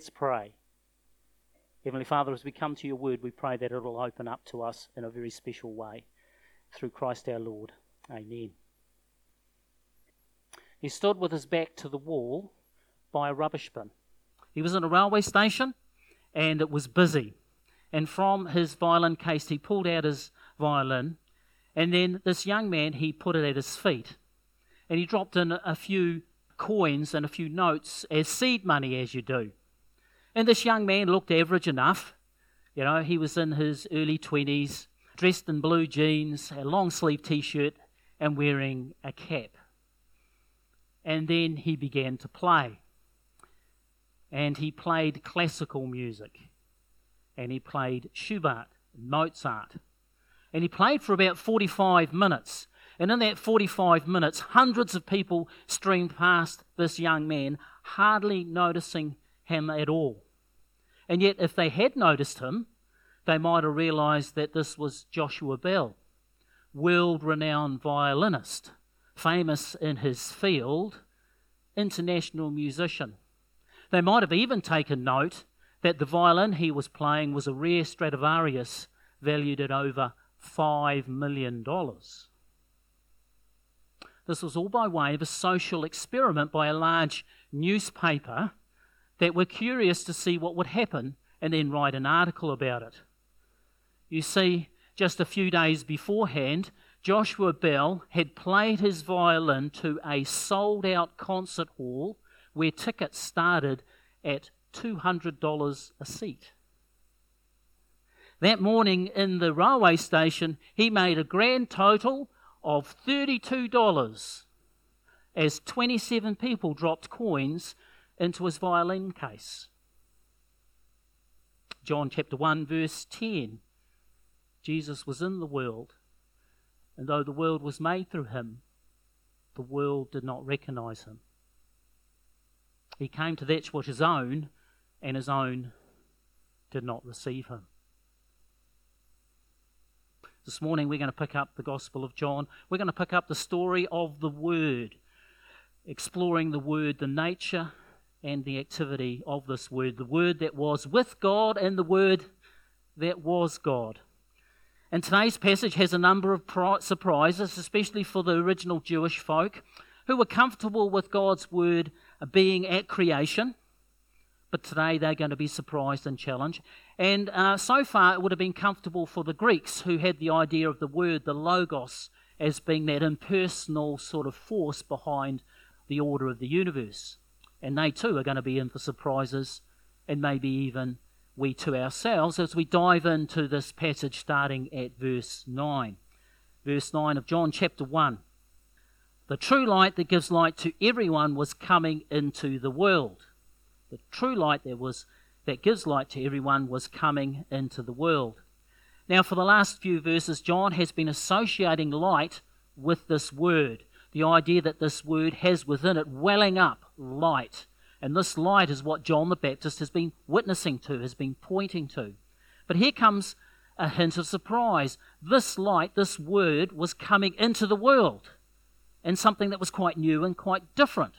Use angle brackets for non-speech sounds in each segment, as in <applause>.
Let's pray. Heavenly Father, as we come to your word, we pray that it will open up to us in a very special way through Christ our Lord. Amen. He stood with his back to the wall by a rubbish bin. He was in a railway station and it was busy. And from his violin case, he pulled out his violin. And then this young man, he put it at his feet. And he dropped in a few coins and a few notes as seed money, as you do. And this young man looked average enough. You know, he was in his early 20s, dressed in blue jeans, a long sleeve t shirt, and wearing a cap. And then he began to play. And he played classical music. And he played Schubert, Mozart. And he played for about 45 minutes. And in that 45 minutes, hundreds of people streamed past this young man, hardly noticing him at all. And yet, if they had noticed him, they might have realized that this was Joshua Bell, world renowned violinist, famous in his field, international musician. They might have even taken note that the violin he was playing was a rare Stradivarius valued at over $5 million. This was all by way of a social experiment by a large newspaper that were curious to see what would happen and then write an article about it. You see, just a few days beforehand, Joshua Bell had played his violin to a sold out concert hall where tickets started at $200 a seat. That morning in the railway station, he made a grand total of $32 as 27 people dropped coins into his violin case. John chapter 1, verse 10 Jesus was in the world and though the world was made through him, the world did not recognize him. He came to that which his own, and his own did not receive him. This morning we're going to pick up the Gospel of John. We're going to pick up the story of the Word, exploring the Word, the nature and the activity of this Word, the Word that was with God and the Word that was God. And today's passage has a number of surprises, especially for the original Jewish folk who were comfortable with God's word being at creation. But today they're going to be surprised and challenged. And uh, so far it would have been comfortable for the Greeks who had the idea of the word, the logos, as being that impersonal sort of force behind the order of the universe. And they too are going to be in for surprises and maybe even we to ourselves as we dive into this passage starting at verse 9. Verse 9 of John chapter 1. The true light that gives light to everyone was coming into the world. The true light that was that gives light to everyone was coming into the world. Now, for the last few verses, John has been associating light with this word. The idea that this word has within it welling up light. And this light is what John the Baptist has been witnessing to, has been pointing to. But here comes a hint of surprise. This light, this word, was coming into the world and something that was quite new and quite different.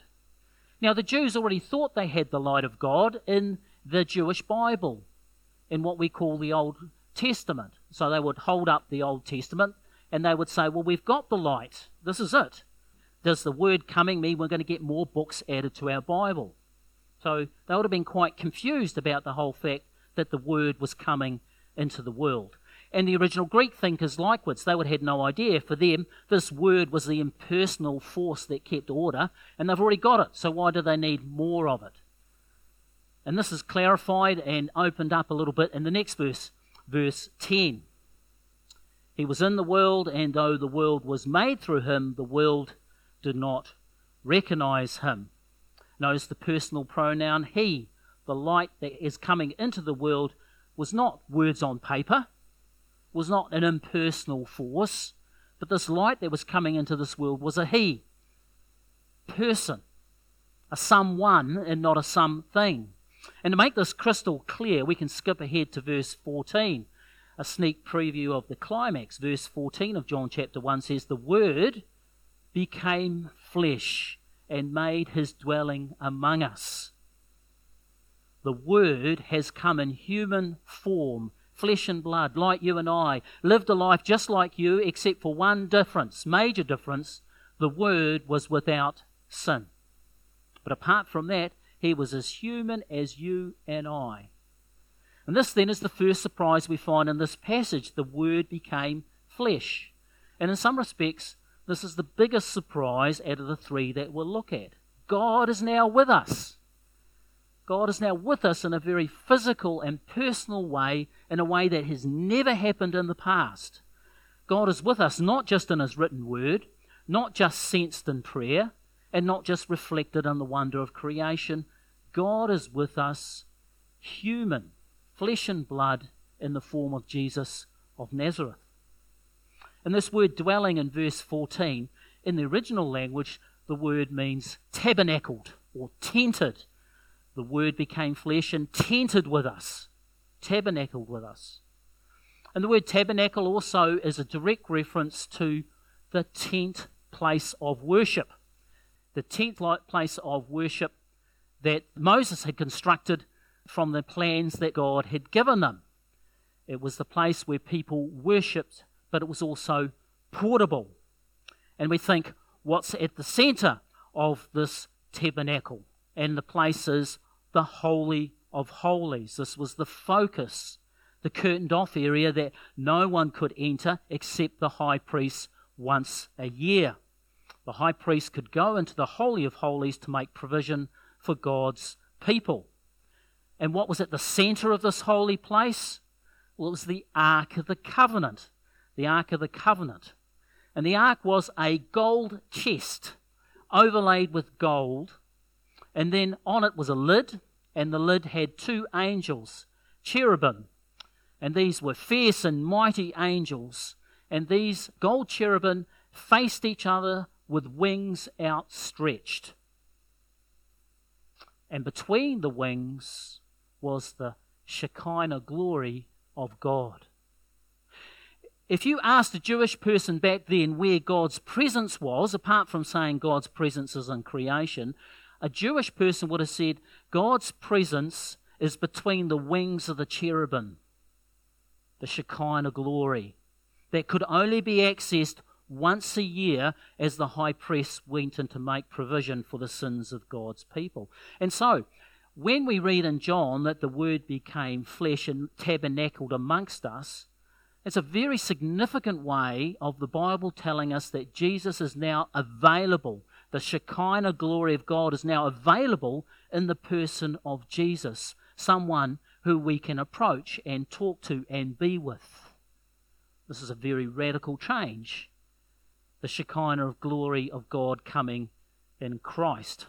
Now, the Jews already thought they had the light of God in the Jewish Bible, in what we call the Old Testament. So they would hold up the Old Testament and they would say, Well, we've got the light. This is it. Does the word coming mean we're going to get more books added to our Bible? So they would have been quite confused about the whole fact that the word was coming into the world. And the original Greek thinkers likewise, they would have had no idea. For them, this word was the impersonal force that kept order, and they've already got it. So why do they need more of it? And this is clarified and opened up a little bit in the next verse, verse 10. He was in the world, and though the world was made through him, the world did not recognize him. Notice the personal pronoun he. The light that is coming into the world was not words on paper, was not an impersonal force, but this light that was coming into this world was a he. Person. A someone and not a something. And to make this crystal clear, we can skip ahead to verse 14, a sneak preview of the climax. Verse 14 of John chapter 1 says, The Word became flesh and made his dwelling among us. the Word has come in human form, flesh and blood, like you and I, lived a life just like you, except for one difference, major difference the Word was without sin. But apart from that, he was as human as you and I. And this then is the first surprise we find in this passage. The Word became flesh. And in some respects, this is the biggest surprise out of the three that we'll look at. God is now with us. God is now with us in a very physical and personal way, in a way that has never happened in the past. God is with us not just in His written word, not just sensed in prayer, and not just reflected in the wonder of creation. God is with us, human, flesh and blood, in the form of Jesus of Nazareth. And this word dwelling in verse 14, in the original language, the word means tabernacled or tented. The word became flesh and tented with us, tabernacled with us. And the word tabernacle also is a direct reference to the tent place of worship. The tent like place of worship that Moses had constructed from the plans that God had given them. It was the place where people worshipped, but it was also portable. And we think, what's at the center of this tabernacle? And the place is the Holy of Holies. This was the focus, the curtained off area that no one could enter except the high priest once a year. The high priest could go into the Holy of Holies to make provision for God's people. And what was at the center of this holy place? Well, it was the Ark of the Covenant. The Ark of the Covenant. And the Ark was a gold chest overlaid with gold. And then on it was a lid, and the lid had two angels, cherubim. And these were fierce and mighty angels. And these gold cherubim faced each other with wings outstretched. And between the wings was the Shekinah glory of God. If you asked a Jewish person back then where God's presence was, apart from saying God's presence is in creation, a Jewish person would have said God's presence is between the wings of the cherubim, the Shekinah glory, that could only be accessed once a year as the high priest went in to make provision for the sins of God's people. And so, when we read in John that the Word became flesh and tabernacled amongst us, it's a very significant way of the Bible telling us that Jesus is now available. The Shekinah glory of God is now available in the person of Jesus, someone who we can approach and talk to and be with. This is a very radical change the Shekinah of glory of God coming in Christ.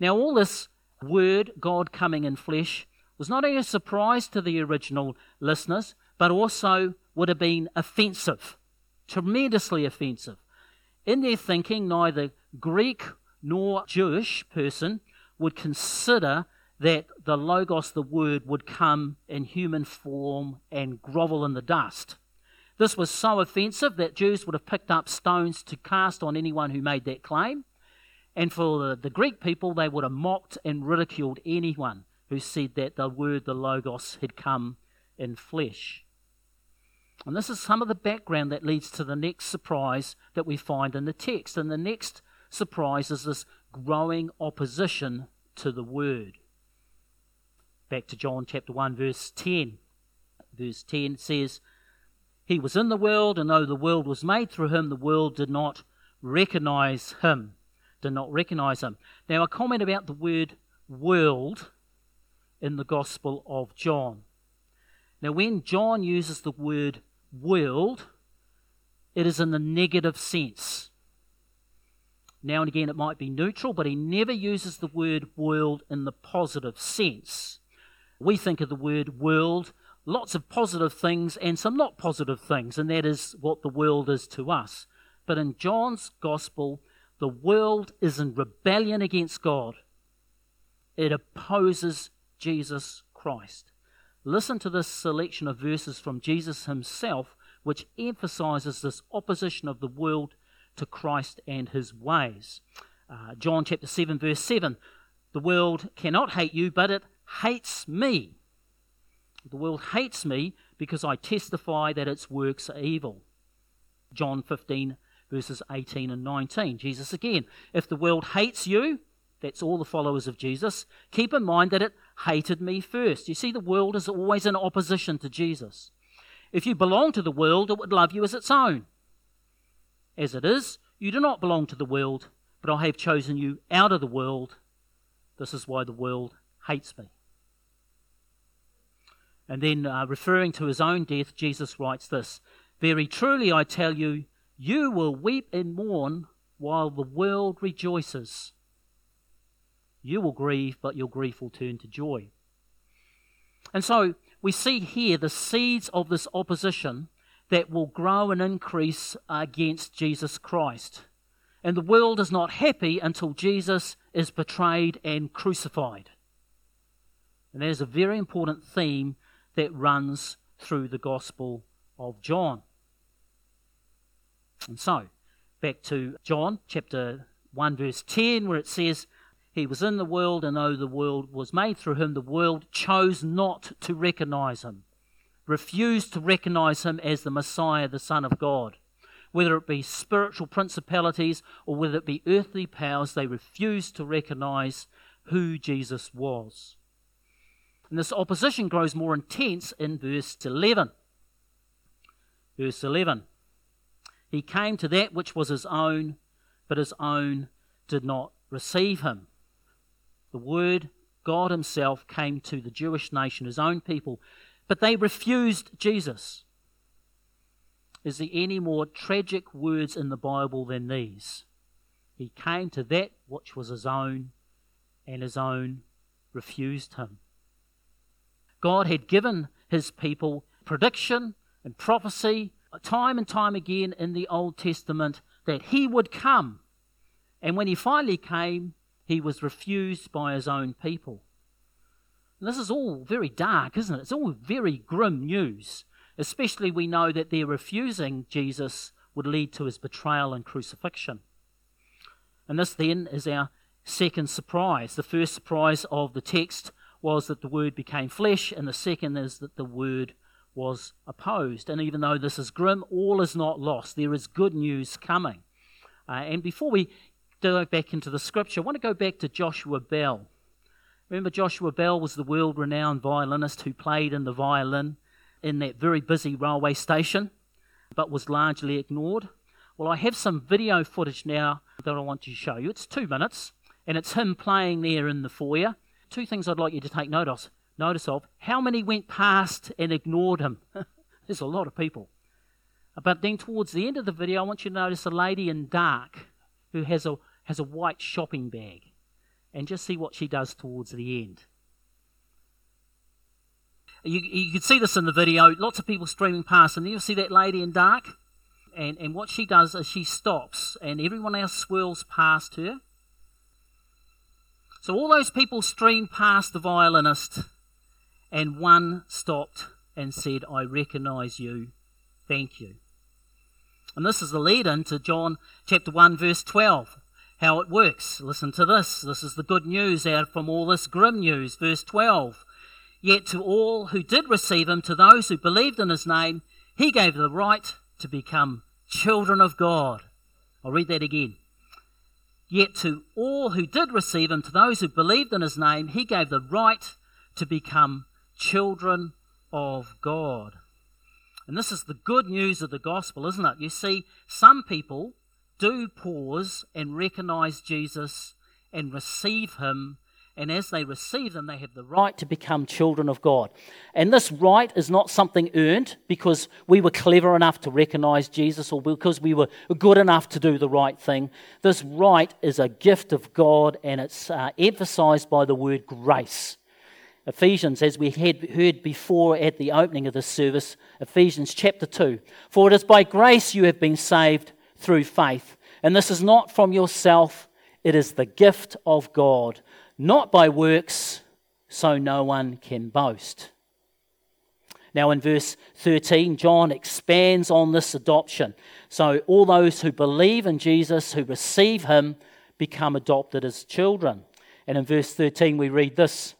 Now, all this word, God coming in flesh, was not a surprise to the original listeners, but also would have been offensive, tremendously offensive. In their thinking, neither Greek nor Jewish person would consider that the Logos, the Word, would come in human form and grovel in the dust. This was so offensive that Jews would have picked up stones to cast on anyone who made that claim. And for the, the Greek people, they would have mocked and ridiculed anyone who said that the word, the Logos, had come in flesh. And this is some of the background that leads to the next surprise that we find in the text. And the next surprise is this growing opposition to the word. Back to John chapter 1, verse 10. Verse 10 says, he was in the world, and though the world was made through him, the world did not recognize him. Did not recognize him. Now, a comment about the word world in the Gospel of John. Now, when John uses the word world, it is in the negative sense. Now and again, it might be neutral, but he never uses the word world in the positive sense. We think of the word world lots of positive things and some not positive things, and that is what the world is to us. But in John's gospel, the world is in rebellion against God, it opposes Jesus Christ. Listen to this selection of verses from Jesus himself, which emphasizes this opposition of the world to Christ and his ways. Uh, John chapter 7, verse 7 The world cannot hate you, but it hates me. The world hates me because I testify that its works are evil. John 15, verses 18 and 19. Jesus again, if the world hates you, that's all the followers of Jesus, keep in mind that it hated me first. You see, the world is always in opposition to Jesus. If you belong to the world, it would love you as its own. As it is, you do not belong to the world, but I have chosen you out of the world. This is why the world hates me. And then, uh, referring to his own death, Jesus writes this Very truly I tell you, you will weep and mourn while the world rejoices. You will grieve, but your grief will turn to joy. And so we see here the seeds of this opposition that will grow and increase against Jesus Christ. And the world is not happy until Jesus is betrayed and crucified. And that is a very important theme that runs through the Gospel of John. And so, back to John chapter 1, verse 10, where it says, He was in the world, and though the world was made through him, the world chose not to recognize him, refused to recognize him as the Messiah, the Son of God. Whether it be spiritual principalities or whether it be earthly powers, they refused to recognize who Jesus was. And this opposition grows more intense in verse 11. Verse 11. He came to that which was his own, but his own did not receive him. The Word, God Himself, came to the Jewish nation, His own people, but they refused Jesus. Is there any more tragic words in the Bible than these? He came to that which was His own, and His own refused Him. God had given His people prediction and prophecy time and time again in the Old Testament that he would come. And when he finally came, he was refused by his own people. And this is all very dark, isn't it? It's all very grim news. Especially we know that their refusing Jesus would lead to his betrayal and crucifixion. And this then is our second surprise. The first surprise of the text was that the Word became flesh, and the second is that the Word was opposed. And even though this is grim, all is not lost. There is good news coming. Uh, and before we dive back into the scripture, I want to go back to Joshua Bell. Remember, Joshua Bell was the world renowned violinist who played in the violin in that very busy railway station, but was largely ignored. Well, I have some video footage now that I want to show you. It's two minutes, and it's him playing there in the foyer. Two things I'd like you to take note of notice of how many went past and ignored him. <laughs> There's a lot of people. But then towards the end of the video, I want you to notice a lady in dark who has a, has a white shopping bag. And just see what she does towards the end. You, you can see this in the video, lots of people streaming past, and you'll see that lady in dark. And, and what she does is she stops, and everyone else swirls past her. So all those people stream past the violinist and one stopped and said, I recognize you. Thank you. And this is the lead in to John chapter 1, verse 12. How it works. Listen to this. This is the good news out from all this grim news. Verse 12. Yet to all who did receive him, to those who believed in his name, he gave the right to become children of God. I'll read that again. Yet to all who did receive him, to those who believed in his name, he gave the right to become children of God. And this is the good news of the gospel, isn't it? You see, some people do pause and recognize Jesus and receive him. And as they receive them, they have the right to become children of God. And this right is not something earned because we were clever enough to recognize Jesus or because we were good enough to do the right thing. This right is a gift of God and it's uh, emphasized by the word grace. Ephesians, as we had heard before at the opening of this service, Ephesians chapter 2. For it is by grace you have been saved through faith. And this is not from yourself, it is the gift of God, not by works, so no one can boast. Now, in verse 13, John expands on this adoption. So, all those who believe in Jesus, who receive him, become adopted as children. And in verse 13, we read this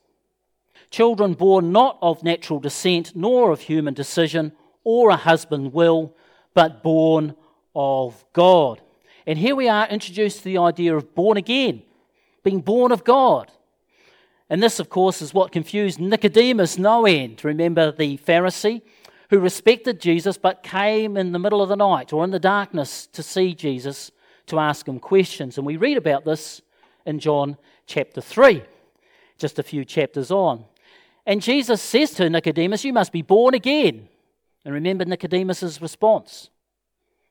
children born not of natural descent, nor of human decision, or a husband will, but born of God. And here we are introduced to the idea of born again, being born of God. And this, of course, is what confused Nicodemus no end. Remember the Pharisee who respected Jesus but came in the middle of the night or in the darkness to see Jesus to ask him questions. And we read about this in John chapter 3, just a few chapters on. And Jesus says to Nicodemus, You must be born again. And remember Nicodemus' response.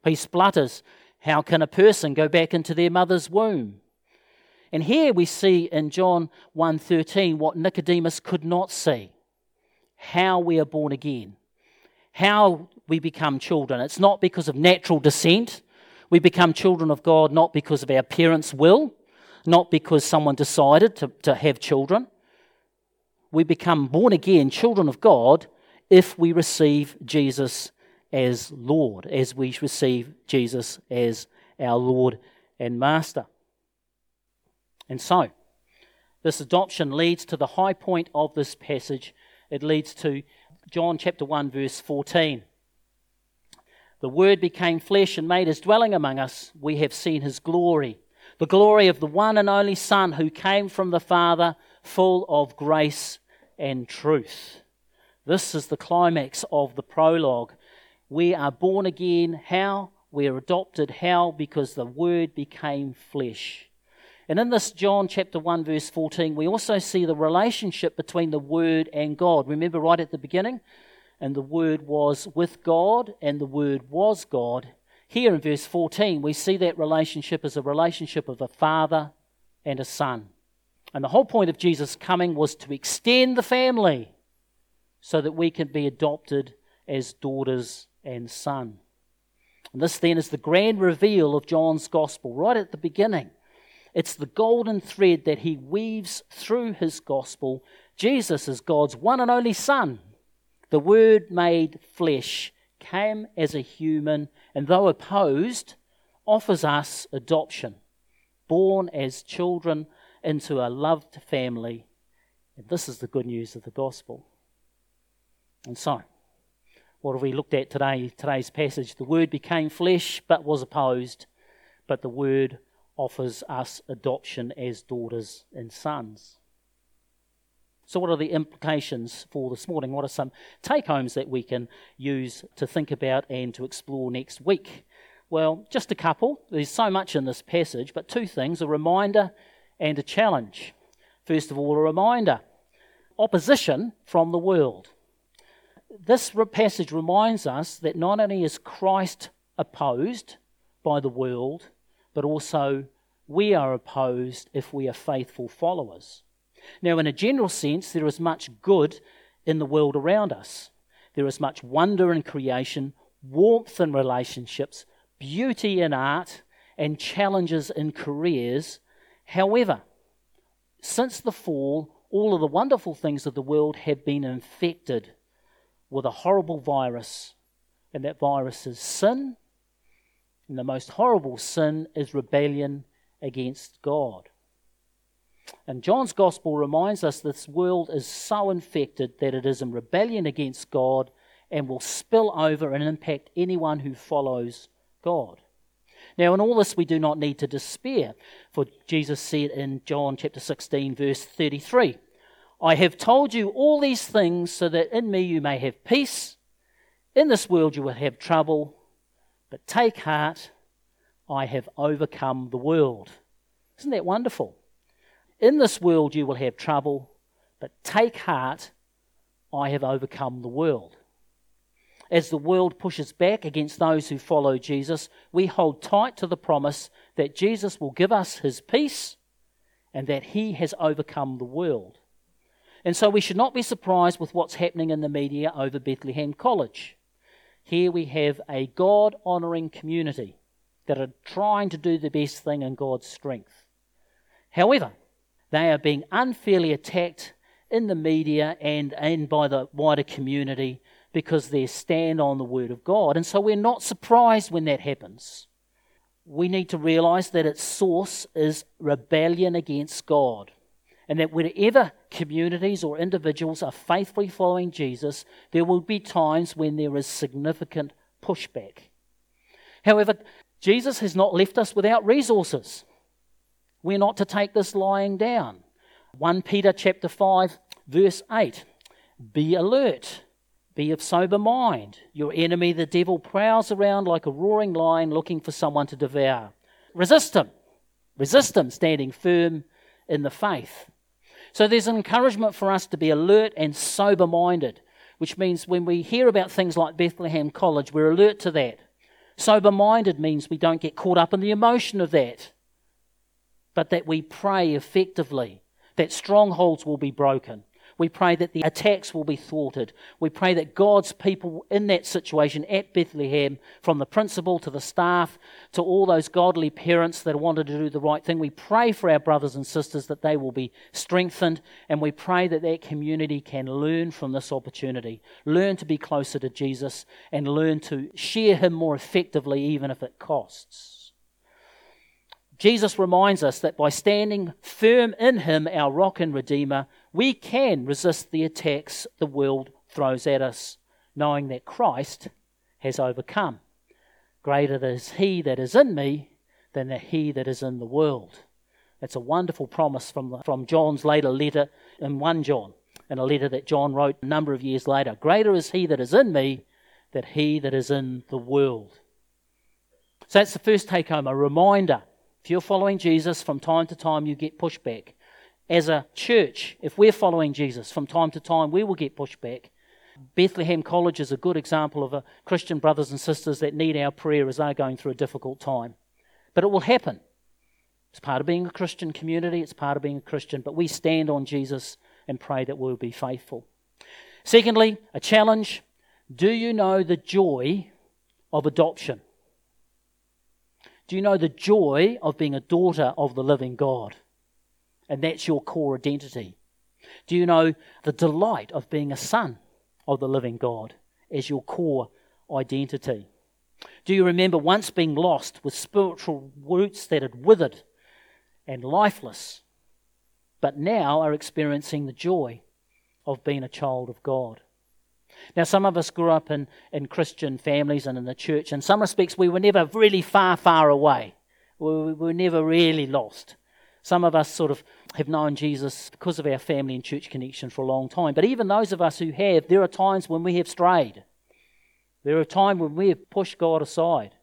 He splutters, How can a person go back into their mother's womb? And here we see in John 1:13 what Nicodemus could not see. How we are born again. How we become children. It's not because of natural descent. We become children of God not because of our parents' will, not because someone decided to, to have children. We become born again children of God if we receive Jesus as Lord, as we receive Jesus as our Lord and Master. And so, this adoption leads to the high point of this passage. It leads to John chapter 1, verse 14. The Word became flesh and made his dwelling among us. We have seen his glory, the glory of the one and only Son who came from the Father, full of grace and truth. This is the climax of the prologue. We are born again. How? We are adopted. How? Because the Word became flesh. And in this John chapter 1, verse 14, we also see the relationship between the Word and God. Remember right at the beginning? And the Word was with God, and the Word was God. Here in verse 14, we see that relationship as a relationship of a father and a son. And the whole point of Jesus' coming was to extend the family so that we can be adopted as daughters and son. And this then is the grand reveal of John's gospel right at the beginning. It's the golden thread that he weaves through his gospel. Jesus is God's one and only Son. The Word made flesh came as a human, and though opposed, offers us adoption, born as children into a loved family. And this is the good news of the gospel. And so, what have we looked at today? Today's passage. The Word became flesh but was opposed, but the Word offers us adoption as daughters and sons. So, what are the implications for this morning? What are some take homes that we can use to think about and to explore next week? Well, just a couple. There's so much in this passage, but two things a reminder and a challenge. First of all, a reminder opposition from the world. This passage reminds us that not only is Christ opposed by the world, but also we are opposed if we are faithful followers. Now, in a general sense, there is much good in the world around us. There is much wonder in creation, warmth in relationships, beauty in art, and challenges in careers. However, since the fall, all of the wonderful things of the world have been infected with a horrible virus, and that virus is sin, and the most horrible sin is rebellion against God. And John's gospel reminds us this world is so infected that it is in rebellion against God and will spill over and impact anyone who follows God. Now, in all this, we do not need to despair, for Jesus said in John chapter 16, verse 33 I have told you all these things so that in me you may have peace. In this world you will have trouble, but take heart, I have overcome the world. Isn't that wonderful? In this world you will have trouble, but take heart, I have overcome the world. As the world pushes back against those who follow Jesus, we hold tight to the promise that Jesus will give us his peace and that he has overcome the world. And so we should not be surprised with what's happening in the media over Bethlehem College. Here we have a God honouring community that are trying to do the best thing in God's strength. However, they are being unfairly attacked in the media and, and by the wider community because they stand on the Word of God. And so we're not surprised when that happens. We need to realize that its source is rebellion against God. and that wherever communities or individuals are faithfully following Jesus, there will be times when there is significant pushback. However, Jesus has not left us without resources. We're not to take this lying down. 1 Peter chapter 5 verse 8 Be alert, be of sober mind. Your enemy the devil prowls around like a roaring lion looking for someone to devour. Resist him. Resist him standing firm in the faith. So there's an encouragement for us to be alert and sober minded, which means when we hear about things like Bethlehem College, we're alert to that. Sober minded means we don't get caught up in the emotion of that, but that we pray effectively, that strongholds will be broken, we pray that the attacks will be thwarted. We pray that God's people in that situation at Bethlehem, from the principal to the staff to all those godly parents that wanted to do the right thing, we pray for our brothers and sisters that they will be strengthened. And we pray that that community can learn from this opportunity, learn to be closer to Jesus, and learn to share Him more effectively, even if it costs. Jesus reminds us that by standing firm in Him, our rock and redeemer, we can resist the attacks the world throws at us, knowing that Christ has overcome. Greater is He that is in me than the He that is in the world. That's a wonderful promise from, from John's later letter in 1 John, and a letter that John wrote a number of years later. Greater is He that is in me than He that is in the world. So that's the first take home, a reminder if you're following Jesus, from time to time you get pushback. As a church, if we're following Jesus, from time to time we will get pushback. Bethlehem College is a good example of a Christian brothers and sisters that need our prayer as they're going through a difficult time. But it will happen. It's part of being a Christian community, it's part of being a Christian, but we stand on Jesus and pray that we'll be faithful. Secondly, a challenge. Do you know the joy of adoption? Do you know the joy of being a daughter of the living God? And that's your core identity. Do you know the delight of being a son of the living God as your core identity? Do you remember once being lost with spiritual roots that had withered and lifeless, but now are experiencing the joy of being a child of God? Now, some of us grew up in, in Christian families and in the church. In some respects, we were never really far, far away. We, we were never really lost. Some of us sort of have known Jesus because of our family and church connection for a long time. But even those of us who have, there are times when we have strayed. There are times when we have pushed God aside.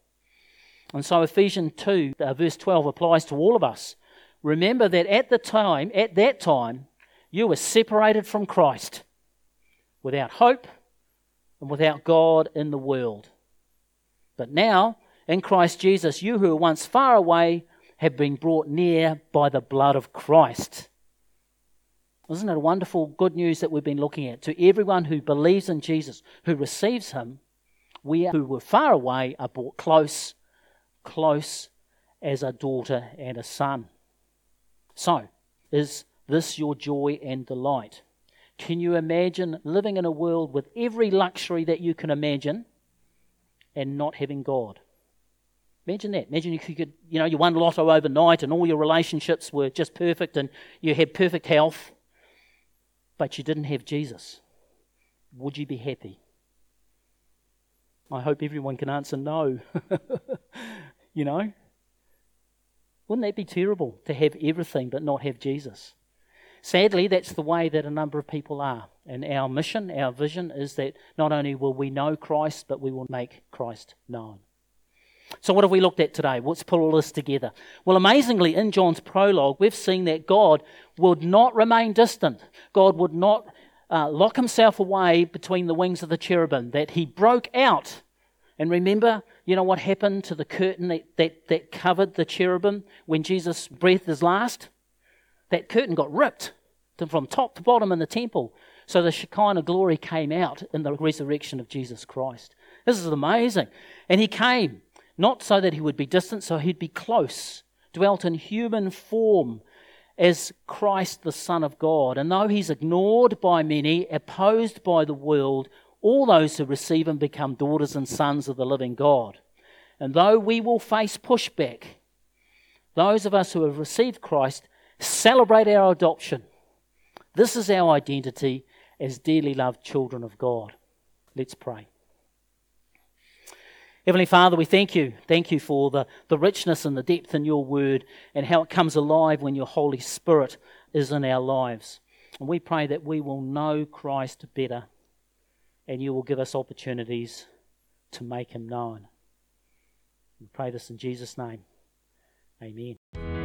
And so Ephesians 2, uh, verse 12, applies to all of us. Remember that at the time, at that time, you were separated from Christ, without hope and without God in the world. But now, in Christ Jesus, you who were once far away have been brought near by the blood of Christ. Isn't it a wonderful good news that we've been looking at? To everyone who believes in Jesus, who receives him, we who were far away are brought close, close as a daughter and a son. So, is this your joy and delight? Can you imagine living in a world with every luxury that you can imagine and not having God? Imagine that. Imagine if you could, you know, you won lotto overnight and all your relationships were just perfect and you had perfect health, but you didn't have Jesus. Would you be happy? I hope everyone can answer no. <laughs> you know? Wouldn't that be terrible to have everything but not have Jesus? Sadly, that's the way that a number of people are. And our mission, our vision is that not only will we know Christ, but we will make Christ known. So, what have we looked at today? Let's pull all this together. Well, amazingly, in John's prologue, we've seen that God would not remain distant. God would not uh, lock himself away between the wings of the cherubim, that he broke out. And remember, you know what happened to the curtain that, that, that covered the cherubim when Jesus breathed his last? that curtain got ripped from top to bottom in the temple. So the Shekinah glory came out in the resurrection of Jesus Christ. This is amazing. And he came, not so that he would be distant, so he'd be close, dwelt in human form as Christ, the Son of God. And though he's ignored by many, opposed by the world, all those who receive him become daughters and sons of the living God. And though we will face pushback, those of us who have received Christ celebrate our adoption This is our identity as dearly loved children of God. Let's pray. Heavenly Father, we thank you. Thank you for the, the richness and the depth in your word and how it comes alive when your Holy Spirit is in our lives. And we pray that we will know Christ better and you will give us opportunities to make him known. We pray this in Jesus' name. Amen.